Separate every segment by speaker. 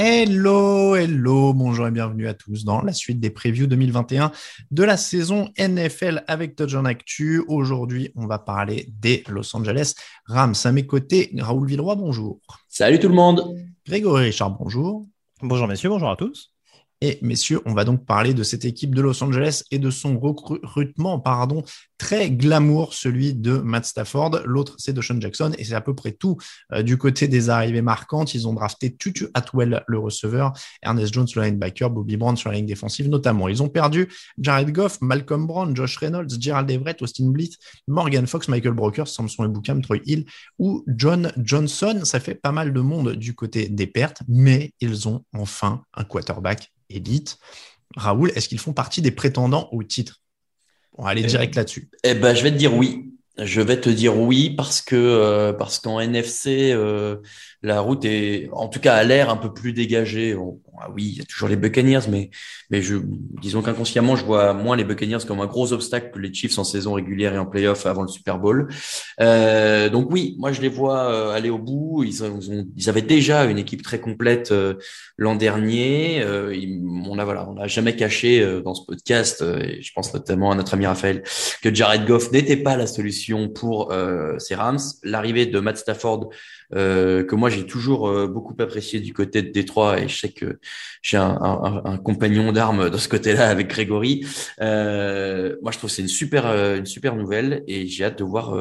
Speaker 1: Hello, hello, bonjour et bienvenue à tous dans la suite des previews 2021 de la saison NFL avec Touchdown Actu. Aujourd'hui, on va parler des Los Angeles Rams. À mes côtés, Raoul Villeroy, bonjour.
Speaker 2: Salut tout le monde.
Speaker 1: Grégory Richard, bonjour.
Speaker 3: Bonjour messieurs, bonjour à tous.
Speaker 1: Et messieurs, on va donc parler de cette équipe de Los Angeles et de son recrutement, pardon, très glamour, celui de Matt Stafford. L'autre, c'est de Sean Jackson. Et c'est à peu près tout euh, du côté des arrivées marquantes. Ils ont drafté Tutu Atwell, le receveur, Ernest Jones, le linebacker, Bobby Brown sur la ligne défensive notamment. Ils ont perdu Jared Goff, Malcolm Brown, Josh Reynolds, Gerald Everett, Austin Blitt, Morgan Fox, Michael Brokers, Samson Ebukam, Troy Hill ou John Johnson. Ça fait pas mal de monde du côté des pertes, mais ils ont enfin un quarterback élite. Raoul, est-ce qu'ils font partie des prétendants au titre? On va aller direct là-dessus.
Speaker 2: Eh ben, je vais te dire oui. Je vais te dire oui parce que euh, parce qu'en NFC, euh, la route est, en tout cas, à l'air un peu plus dégagée. ah oui, il y a toujours les Buccaneers, mais mais je, disons qu'inconsciemment, je vois moins les Buccaneers comme un gros obstacle que les Chiefs en saison régulière et en playoff avant le Super Bowl. Euh, donc oui, moi je les vois euh, aller au bout. Ils, ont, ils avaient déjà une équipe très complète euh, l'an dernier. Euh, on a voilà, on n'a jamais caché euh, dans ce podcast, et je pense notamment à notre ami Raphaël, que Jared Goff n'était pas la solution pour ces Rams. L'arrivée de Matt Stafford euh, que moi j'ai toujours euh, beaucoup apprécié du côté de Détroit et je sais que j'ai un, un, un, compagnon d'armes de ce côté-là avec Grégory. Euh, moi je trouve c'est une super euh, une super nouvelle et j'ai hâte de voir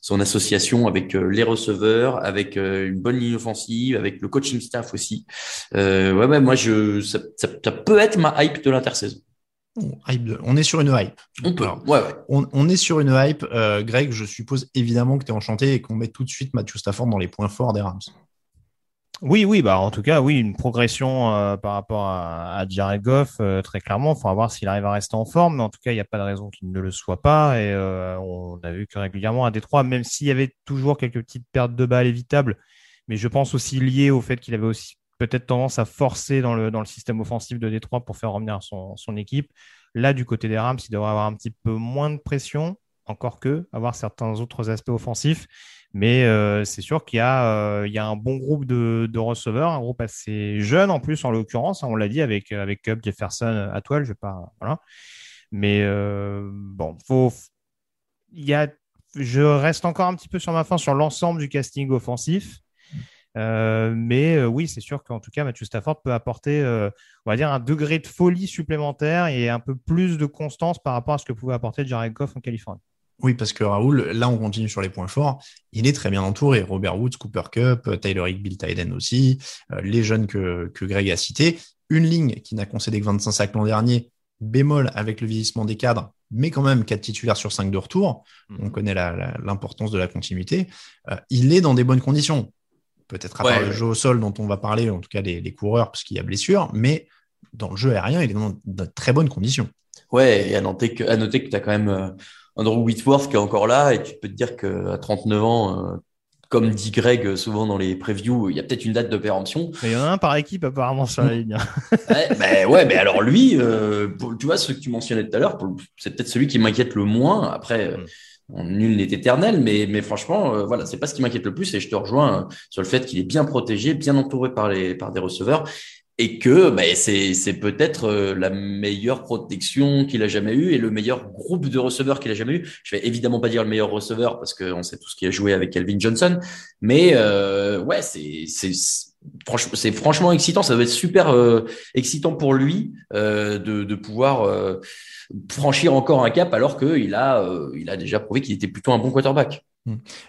Speaker 2: son association avec les receveurs, avec une bonne ligne offensive, avec le coaching staff aussi. ouais ouais moi je ça, ça, ça peut être ma hype de l'intersaison.
Speaker 1: On est sur une hype.
Speaker 2: On peut. ouais,
Speaker 1: On, est sur une hype. Euh, Greg, je suppose évidemment que tu es enchanté et qu'on met tout de suite Matthew Stafford dans les points forts des Rams.
Speaker 3: Oui, oui, bah en tout cas, oui, une progression euh, par rapport à, Jared Goff, euh, très clairement. Il faudra voir s'il arrive à rester en forme, mais en tout cas, il n'y a pas de raison qu'il ne le soit pas. Et on a vu que régulièrement à Détroit, même s'il y avait toujours quelques petites pertes de balles évitables, mais je pense aussi lié au fait qu'il avait aussi peut-être tendance à forcer dans le, dans le système offensif de Détroit pour faire revenir son, son équipe. Là, du côté des Rams, il devrait avoir un petit peu moins de pression, encore que avoir certains autres aspects offensifs. Mais euh, c'est sûr qu'il y, euh, y, a un bon groupe de, de, receveurs, un groupe assez jeune en plus, en l'occurrence. Hein, on l'a dit avec, avec Cup, Jefferson, Atwell. Je vais pas, voilà. Mais euh, bon, il y a, je reste encore un petit peu sur ma fin sur l'ensemble du casting offensif. Euh, mais euh, oui, c'est sûr qu'en tout cas, Matthew Stafford peut apporter, euh, on va dire, un degré de folie supplémentaire et un peu plus de constance par rapport à ce que pouvait apporter Jared Goff en Californie.
Speaker 1: Oui, parce que Raoul, là, on continue sur les points forts. Il est très bien entouré. Robert Woods, Cooper Cup, Tyler Hick, Bill Tyden aussi, les jeunes que, que Greg a cités. Une ligne qui n'a concédé que 25 sacs l'an dernier, bémol avec le vieillissement des cadres, mais quand même 4 titulaires sur 5 de retour. On mhm. connaît l'importance de la continuité. il est dans des bonnes conditions peut-être à part le jeu au sol dont on va parler, en tout cas les, coureurs, parce qu'il y a blessure, mais dans le jeu aérien, il est dans de très bonnes conditions.
Speaker 2: Ouais, et à noter que, à noter que tu as quand même euh, Andrew Whitworth qui est encore là, et tu peux te dire qu'à 39 ans, euh, comme dit Greg souvent dans les previews, il y a peut-être une date de péremption.
Speaker 3: Il y en a un par équipe apparemment sur la ligne.
Speaker 2: ouais, mais ouais, mais alors lui, euh, tu vois, ce que tu mentionnais tout à l'heure, c'est peut-être celui qui m'inquiète le moins. Après, mm nul n'est éternel, mais, mais franchement, euh, voilà, c'est pas ce qui m'inquiète le plus. Et je te rejoins euh, sur le fait qu'il est bien protégé, bien entouré par les par des receveurs. et que bah, c'est c'est peut-être euh, la meilleure protection qu'il a jamais eue et le meilleur groupe de receveurs qu'il a jamais eu. Je vais évidemment pas dire le meilleur receveur parce qu'on sait tout ce qu'il a joué avec Calvin Johnson, mais euh, ouais, c'est c'est franchement excitant. Ça va être super euh, excitant pour lui euh, de de pouvoir euh, franchir encore un cap alors qu'il a il a déjà prouvé qu'il était plutôt un bon quarterback.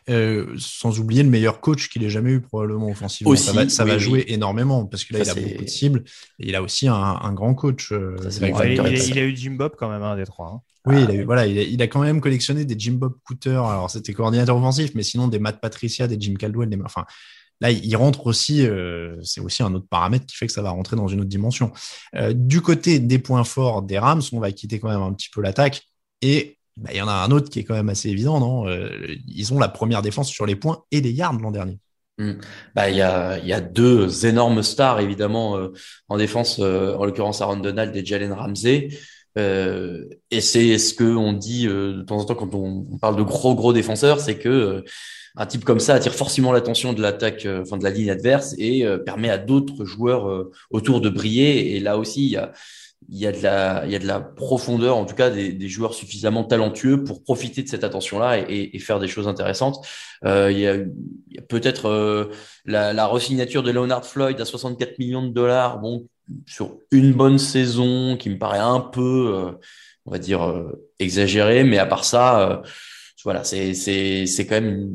Speaker 1: Euh, sans oublier le meilleur coach qu'il ait jamais eu probablement offensivement. ça va, ça va jouer énormément parce que là il a beaucoup de cibles et il a aussi un, un grand coach. Euh,
Speaker 3: il, il, a eu Jim Bob quand même un des trois. Hein.
Speaker 1: Oui, il a, eu, voilà, il a, il, a, quand même collectionné des Jim Bob Cooter. Alors c'était coordinateur offensif, mais sinon des Matt Patricia, des Jim Caldwell, des, enfin là il rentre aussi. Euh, c'est aussi un autre paramètre qui fait que ça va rentrer dans une autre dimension. Euh, du côté des points forts des Rams, on va quitter quand même un petit peu l'attaque et bah, il y en a un autre qui est quand même assez évident, non? Euh, Ils ont la première défense sur les points et les yards l'an dernier.
Speaker 2: Hmm. Bah, il y a, deux énormes stars évidemment en défense, en l'occurrence Aaron Donald et Jalen Ramsey. Et c'est ce que on dit de temps en temps quand on, parle de gros gros défenseurs, c'est que un type comme ça attire forcément l'attention de l'attaque, enfin de la ligne adverse et permet à d'autres joueurs autour de briller. Et là aussi, il y a de la, profondeur, en tout cas des, joueurs suffisamment talentueux pour profiter de cette attention-là et, faire des choses intéressantes. Euh, il y a, peut-être euh, la, la resignature de Leonard Floyd à 64 millions de dollars, bon, sur une bonne saison qui me paraît un peu, euh, on va dire, euh, exagéré, mais à part ça, voilà, c'est, c'est, c'est quand même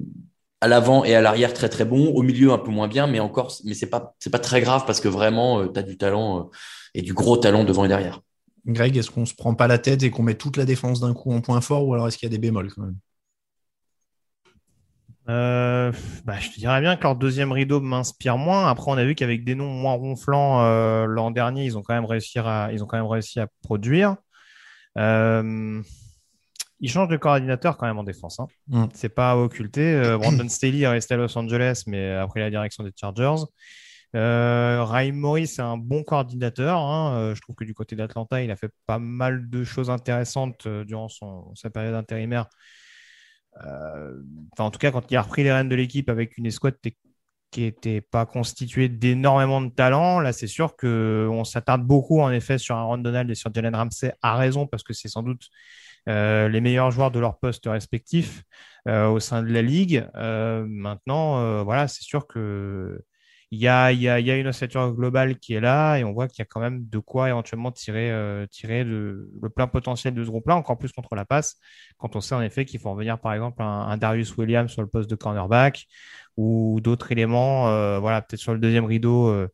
Speaker 2: à l'avant et à l'arrière très très bon, au milieu un peu moins bien, mais encore, mais c'est pas, c'est pas très grave parce que vraiment, tu as du talent et du gros talent devant et derrière.
Speaker 1: Greg, est-ce qu'on se prend pas la tête et qu'on met toute la défense d'un coup en point fort ou alors est-ce qu'il y a des bémols quand même?
Speaker 3: Euh, bah, je te dirais bien que leur deuxième rideau m'inspire moins. Après, on a vu qu'avec des noms moins ronflants euh, l'an dernier, ils ont quand même réussi à, ils ont quand même réussi à produire. Euh, ils changent de coordinateur quand même en défense. Hein. Mm. C'est pas à occulter. Brandon Staley est resté à Los Angeles, mais après la direction des Chargers. Euh, Raheem Morris, c'est un bon coordinateur. Hein. Je trouve que du côté d'Atlanta, il a fait pas mal de choses intéressantes durant son, sa période intérimaire. Euh, enfin, en tout cas, quand il a repris les rênes de l'équipe avec une escouade qui n'était pas constituée d'énormément de talent, là, c'est sûr qu'on s'attarde beaucoup, en effet, sur Aaron Donald et sur Jalen Ramsey, à raison, parce que c'est sans doute euh, les meilleurs joueurs de leur poste respectif euh, au sein de la ligue. maintenant, voilà, c'est sûr que il y a, y, a, y a, une ossature globale qui est là et on voit qu'il y a quand même de quoi éventuellement tirer, euh, tirer le plein potentiel de ce groupe-là, encore plus contre la passe, quand on sait en effet qu'il faut revenir par exemple un, Darius Williams sur le poste de cornerback ou d'autres éléments, euh, voilà, peut-être sur le deuxième rideau, euh,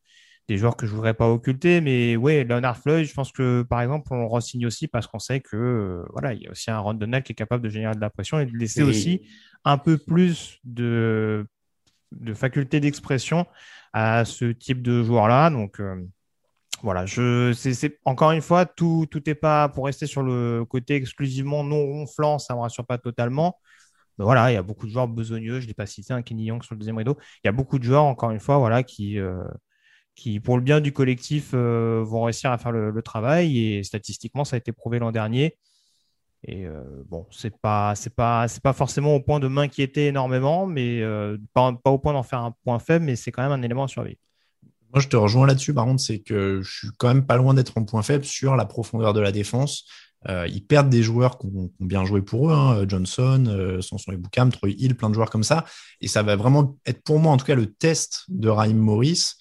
Speaker 3: des joueurs que je voudrais pas occulter, mais ouais, Leonard Floyd, je pense que par exemple, on re-signe aussi parce qu'on sait que voilà, il y a aussi un Ron Donald qui est capable de générer de la pression et de laisser aussi un peu plus de, de faculté d'expression à ce type de joueur-là. Donc euh, voilà, je c'est encore une fois tout tout est pas pour rester sur le côté exclusivement non ronflant, ça me rassure pas totalement. Mais voilà, il y a beaucoup de joueurs besogneux. Je l'ai pas cité, un Kenny Young sur le deuxième rideau. Il y a beaucoup de joueurs encore une fois, voilà, qui euh, qui pour le bien du collectif euh, vont réussir à faire le, le, travail et statistiquement ça a été prouvé l'an dernier. Et euh, bon, c'est pas, pas, pas forcément au point de m'inquiéter énormément, mais euh, pas, pas, au point d'en faire un point faible, mais c'est quand même un élément à surveiller.
Speaker 1: Moi, je te rejoins là-dessus. Par contre, c'est que je suis quand même pas loin d'être en point faible sur la profondeur de la défense. Euh, ils perdent des joueurs qui ont, bien joué pour eux, hein, Johnson, Sanson et Boukham, Troy Hill, plein de joueurs comme ça. Et ça va vraiment être pour moi, en tout cas, le test de Raheem Morris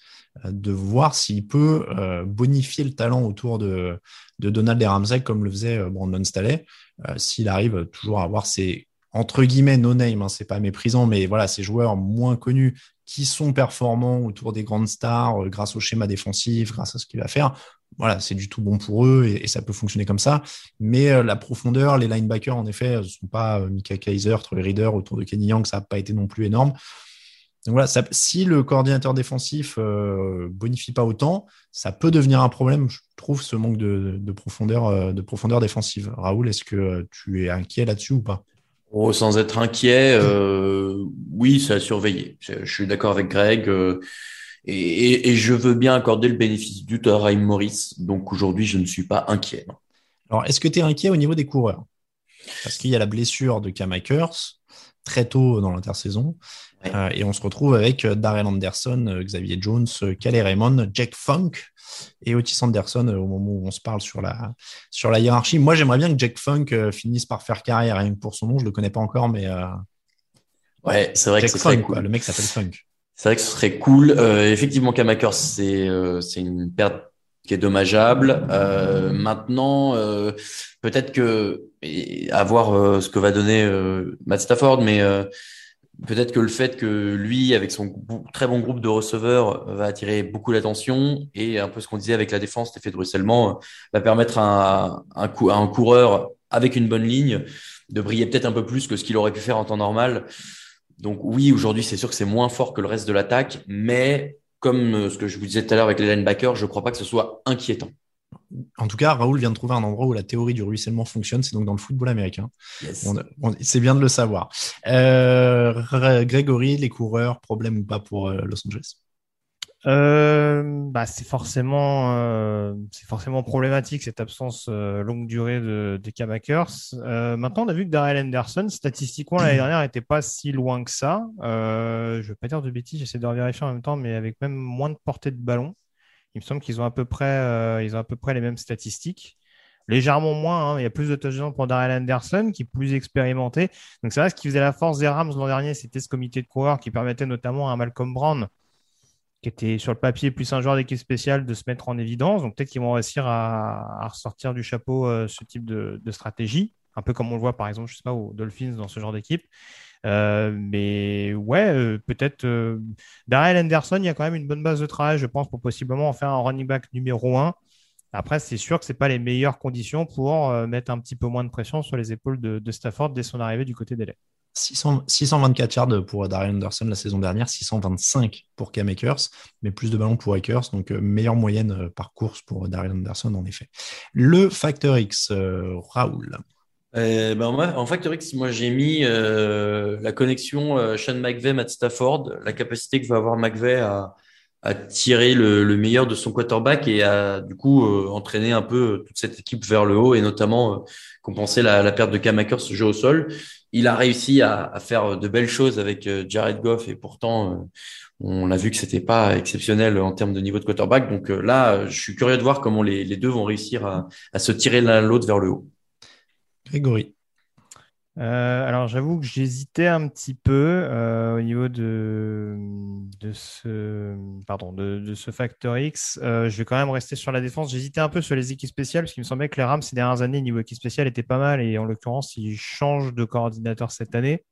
Speaker 1: de voir s'il peut bonifier le talent autour de, Donald et Ramsey comme le faisait Brandon Staley. Euh, s'il arrive toujours à avoir ces entre guillemets no name, hein, c'est pas méprisant, mais voilà, ces joueurs moins connus qui sont performants autour des grandes stars euh, grâce au schéma défensif, grâce à ce qu'il va faire. Voilà, c'est du tout bon pour eux et, ça peut fonctionner comme ça. Mais euh, la profondeur, les linebackers, en effet, ne sont pas Mika Kaiser, Troy Reader autour de Kenny Young, ça n'a pas été non plus énorme. Donc voilà, si le coordinateur défensif euh, bonifie pas autant, ça peut devenir un problème, je trouve, ce manque de, profondeur, euh, de profondeur défensive. Raoul, est-ce que tu es inquiet là-dessus ou pas?
Speaker 2: Oh, Sans être inquiet, euh, oui, ça a surveillé. Je, suis d'accord avec Greg. Euh, et, je veux bien accorder le bénéfice du à Morris. Donc aujourd'hui, je ne suis pas inquiet.
Speaker 1: Alors, est-ce que tu es inquiet au niveau des coureurs? Parce qu'il y a la blessure de Cam Akers très tôt dans l'intersaison.
Speaker 2: Ouais.
Speaker 1: Euh, et on se retrouve avec euh, Darrell Anderson, euh, Xavier Jones, Calais Raymond, Jack Funk et Otis Anderson au moment où on se parle sur la, sur la hiérarchie. Moi, j'aimerais bien que Jack Funk finisse par faire carrière, rien que pour son nom. Je le connais pas encore, mais euh,
Speaker 2: Ouais, c'est vrai
Speaker 1: Jack
Speaker 2: que ce serait
Speaker 1: Funk,
Speaker 2: cool.
Speaker 1: quoi. le mec s'appelle Funk.
Speaker 2: C'est vrai que ce serait cool. Euh, effectivement, Kamakers, c'est c'est une perte qui est dommageable. Euh, maintenant, euh, peut-être que et à voir euh, ce que va donner Matt Stafford, mais peut-être que le fait que lui, avec son très bon groupe de receveurs, euh, va attirer beaucoup l'attention et un peu ce qu'on disait avec la défense, l'effet de ruissellement, euh, va permettre à, un, à un coureur avec une bonne ligne de briller peut-être un peu plus que ce qu'il aurait pu faire en temps normal. Donc oui, aujourd'hui, c'est sûr que c'est moins fort que le reste de l'attaque, mais comme euh, ce que je vous disais tout à l'heure avec les linebackers, je crois pas que ce soit inquiétant.
Speaker 1: En tout cas, Raoul vient de trouver un endroit où la théorie du ruissellement fonctionne, c'est donc dans le football américain.
Speaker 2: Yes.
Speaker 1: C'est bien de le savoir. Euh, Grégory, les coureurs, problème ou pas pour euh, Los Angeles?
Speaker 3: Euh, bah, c'est forcément, euh, c'est forcément problématique cette absence euh, longue durée de, de Cam Akers. Euh, maintenant, on a vu que Darrell Anderson, statistiquement l'année dernière, n'était pas si loin que ça. Euh, je vais pas dire de bêtises, j'essaie de vérifier en même temps, mais avec même moins de portée de ballon. Il me semble qu'ils ont à peu près, euh, ont à peu près les mêmes statistiques. Légèrement moins, hein, il y a plus de touchdowns pour Darrell Anderson, qui est plus expérimenté. Donc c'est vrai, ce qui faisait la force des Rams l'an dernier, c'était ce comité de coureurs qui permettait notamment à Malcolm Brown qui était sur le papier plus un joueur d'équipe spéciale, de se mettre en évidence. Donc peut-être qu'ils vont réussir à, ressortir du chapeau euh, ce type de, de stratégie, un peu comme on le voit par exemple, je sais pas, aux Dolphins dans ce genre d'équipe. Euh, mais ouais, euh, peut-être euh, Darrell Anderson, il y a quand même une bonne base de travail, je pense, pour possiblement en faire un running back numéro un. Après, c'est sûr que c'est pas les meilleures conditions pour mettre un petit peu moins de pression sur les épaules de, Stafford dès son arrivée du côté des Laits.
Speaker 1: 600 624 yards pour Darrell Anderson la saison dernière, 625 pour Cam Akers, mais plus de ballons pour Akers, donc meilleure moyenne par course pour Darrell Anderson en effet. Le facteur X, Raoul.
Speaker 2: Euh, ben, moi, en Factor X, moi j'ai mis euh, la connexion euh, Sean McVay, Matt Stafford, la capacité que va avoir McVay à, à tirer le, le meilleur de son quarterback et à du coup euh, entraîner un peu toute cette équipe vers le haut et notamment euh, compenser la, la perte de Cam Akers ce jeu au sol. Il a réussi à, à faire de belles choses avec euh, Jared Goff et pourtant euh, on a vu que c'était pas exceptionnel en termes de niveau de quarterback. Donc euh, là, je suis curieux de voir comment les, les deux vont réussir à, à se tirer l'un l'autre vers le haut.
Speaker 3: Euh, alors j'avoue que j'hésitais un petit peu euh, au niveau de, de ce pardon de, de ce facteur X. Euh, je vais quand même rester sur la défense. J'hésitais un peu sur les équipes spéciales parce qu'il me semblait que les Rams ces dernières années niveau équipe spéciale étaient pas mal et en l'occurrence ils changent de coordinateur cette année.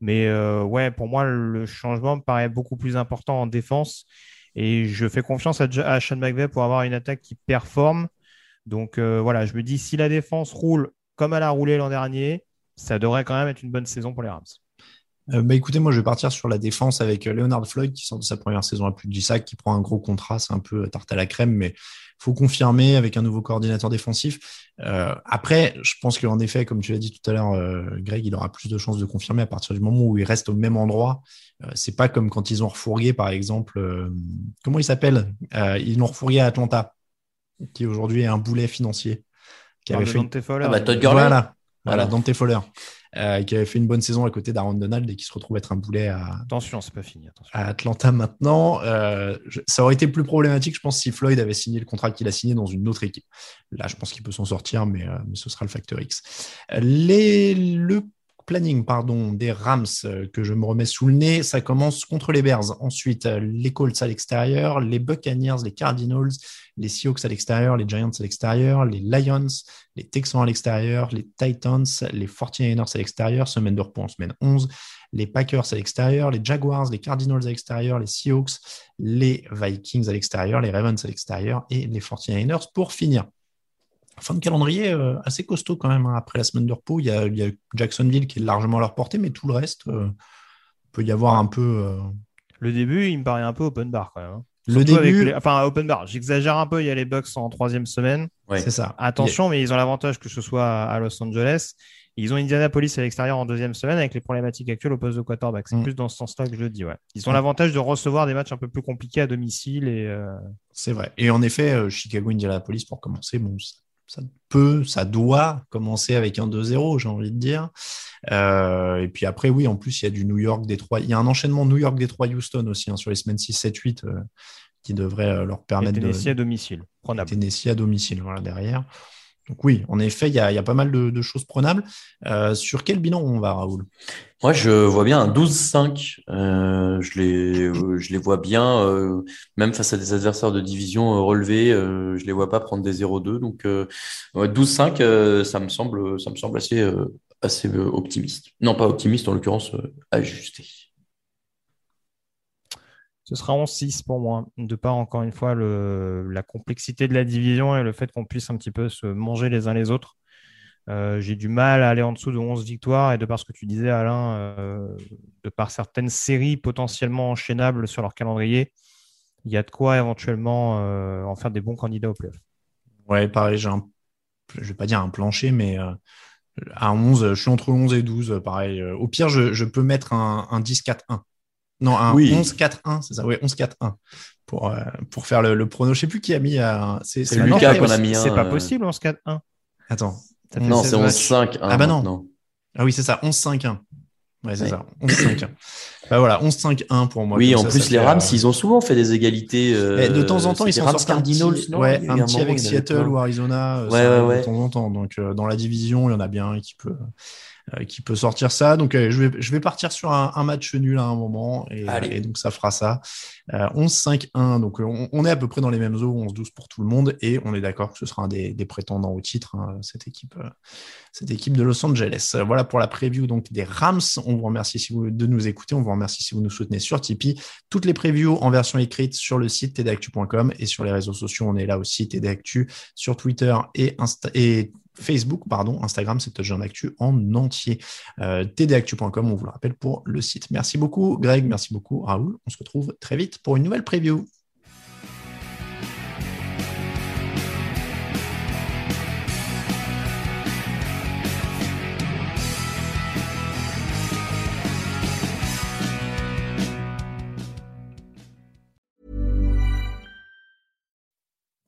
Speaker 3: Mais ouais, pour moi le changement me paraît beaucoup plus important en défense et je fais confiance à, Sean McVay pour avoir une attaque qui performe. Donc voilà, je me dis si la défense roule comme elle a roulé l'an dernier ça devrait quand même être une bonne saison pour les Rams.
Speaker 1: Euh, bah écoutez, moi je vais partir sur la défense avec euh, Leonard Floyd qui sort de sa première saison à plus de 10 sacs, qui prend un gros contrat, c'est un peu euh, tarte à la crème, mais faut confirmer avec un nouveau coordinateur défensif. Après, je pense qu'en effet, comme tu l'as dit tout à l'heure, Greg, il aura plus de chances de confirmer à partir du moment où il reste au même endroit. C'est pas comme quand ils ont refourgué, par exemple, comment il s'appelle? Ils l'ont refourgué à Atlanta, qui aujourd'hui est un boulet financier. Qui avait fait...
Speaker 3: Dante Fowler,
Speaker 2: Ah bah, Todd Gurley.
Speaker 1: Voilà, voilà. Dante Fowler, euh, qui avait fait une bonne saison à côté d'Aaron Donald et qui se retrouve être un boulet à,
Speaker 3: Attention, c'est pas fini. Attention.
Speaker 1: à Atlanta maintenant. Euh, je- ça aurait été plus problématique, je pense, si Floyd avait signé le contrat qu'il a signé dans une autre équipe. Là, je pense qu'il peut s'en sortir, mais, euh, mais ce sera le facteur X. Euh, Les, le planning pardon, des Rams euh, que je me remets sous le nez, ça commence contre les Bears. Ensuite, euh, les Colts à l'extérieur, les Buccaneers, les Cardinals, les Seahawks à l'extérieur, les Giants à l'extérieur, les Lions, les Texans à l'extérieur, les Titans, les 49ers à l'extérieur, semaine de repos en semaine 11, les Packers à l'extérieur, les Jaguars, les Cardinals à l'extérieur, les Seahawks, les Vikings à l'extérieur, les Ravens à l'extérieur et les 49ers pour finir. Fin de calendrier euh, assez costaud quand même. hein. Après la semaine de repos, il y, a, il y a Jacksonville qui est largement à leur portée, mais tout le reste euh, peut y avoir un peu. euh,
Speaker 3: Le début, il me paraît un peu open bar quand même. hein.
Speaker 1: Le
Speaker 3: Surtout
Speaker 1: début-
Speaker 3: les- Enfin, open bar. J'exagère un peu. Il y a les Bucks en troisième semaine.
Speaker 2: Ouais.
Speaker 1: C'est ça.
Speaker 3: Attention, mais ils ont l'avantage que ce soit à Los Angeles. Ils ont Indianapolis à l'extérieur en deuxième semaine avec les problématiques actuelles au poste de quarterback. C'est
Speaker 1: Mm.
Speaker 3: plus dans ce sens-là que je le dis. Ouais. Ils ont
Speaker 1: Mm.
Speaker 3: l'avantage de recevoir des matchs un peu plus compliqués à domicile et euh,
Speaker 1: C'est vrai. Et en effet, euh, Chicago, Indianapolis pour commencer, bon, ça ça peut, ça doit commencer avec un 2-0, j'ai envie de dire. Euh, et puis après, oui, en plus, il y a du New York, Détroit. Il y a un enchaînement New York, Détroit, Houston aussi hein, sur les semaines 6, 7, 8 qui devrait leur permettre
Speaker 3: et Tennessee de. à domicile.
Speaker 1: Prenable. Tennessee à domicile, voilà, derrière. Donc oui, en effet, il y a, pas mal de, choses prenables. Euh, sur quel bilan on va, Raoul?
Speaker 2: Moi, je vois bien un 12-5. Euh, je, les, euh, vois bien, même face à des adversaires de division relevés, je les vois pas prendre des 0-2. Donc 12-5, ça me semble, ça me semble assez, assez optimiste. Non, pas optimiste, en l'occurrence, ajusté.
Speaker 3: Ce sera 11-6 pour moi, de part encore une fois la complexité de la division et le fait qu'on puisse un petit peu se manger les uns les autres. Euh, j'ai du mal à aller en dessous de 11 victoires et de par ce que tu disais, Alain, euh, de par certaines séries potentiellement enchaînables sur leur calendrier, il y a de quoi éventuellement euh, en faire des bons candidats au playoff.
Speaker 1: Ouais, pareil, j'ai un, je vais pas dire un plancher, mais à 11, je suis entre 11 et 12, pareil. Au pire, je, peux mettre un 10-4-1. Non, un 11-4-1, c'est ça, oui, 11-4-1 pour, euh, pour faire le, le prono. Je sais plus qui a mis.
Speaker 2: Euh, c'est Lucas qu'on a mis
Speaker 3: C'est pas possible, 11-4-1.
Speaker 1: Attends.
Speaker 2: Non, c'est 11-5-1.
Speaker 1: Ah bah non. Ah oui, c'est ça, 11-5-1. Ouais, c'est ça, 11-5-1. bah voilà, 11-5-1 pour moi.
Speaker 2: Oui, en plus, les Rams, euh, ils ont souvent fait des égalités.
Speaker 1: Euh... de temps en temps, ils sont sortis Cardinals, un petit, ouais, un petit avec Seattle ou Arizona. Ouais, ouais, ouais. De temps en temps. Donc, dans la division, il y en a bien qui peut euh, qui peut sortir ça. Donc, euh, je, vais, je vais partir sur un, un, match nul à un moment et, et donc ça fera ça. Euh, 11-5-1, donc on, on, est à peu près dans les mêmes eaux, 11-12 pour tout le monde et on est d'accord que ce sera un des, prétendants au titre, hein, cette, équipe, euh, cette équipe de Los Angeles. Voilà pour la preview donc, des Rams. On vous remercie si vous, de nous écouter, on vous remercie si vous nous soutenez sur Tipeee. Toutes les previews en version écrite sur le site tdactu.com et sur les réseaux sociaux, on est là aussi, tdactu, sur Twitter et, Facebook, pardon, Instagram, c'est Touchdown Actu en entier. Euh, tdactu.com, on vous le rappelle pour le site. Merci beaucoup, Greg. Merci beaucoup, Raoul. On se retrouve très vite pour une nouvelle preview.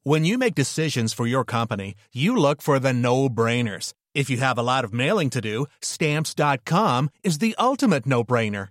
Speaker 4: When you make decisions for your company, you look for the no-brainers. If you have a lot of mailing to do, stamps.com is the ultimate no-brainer.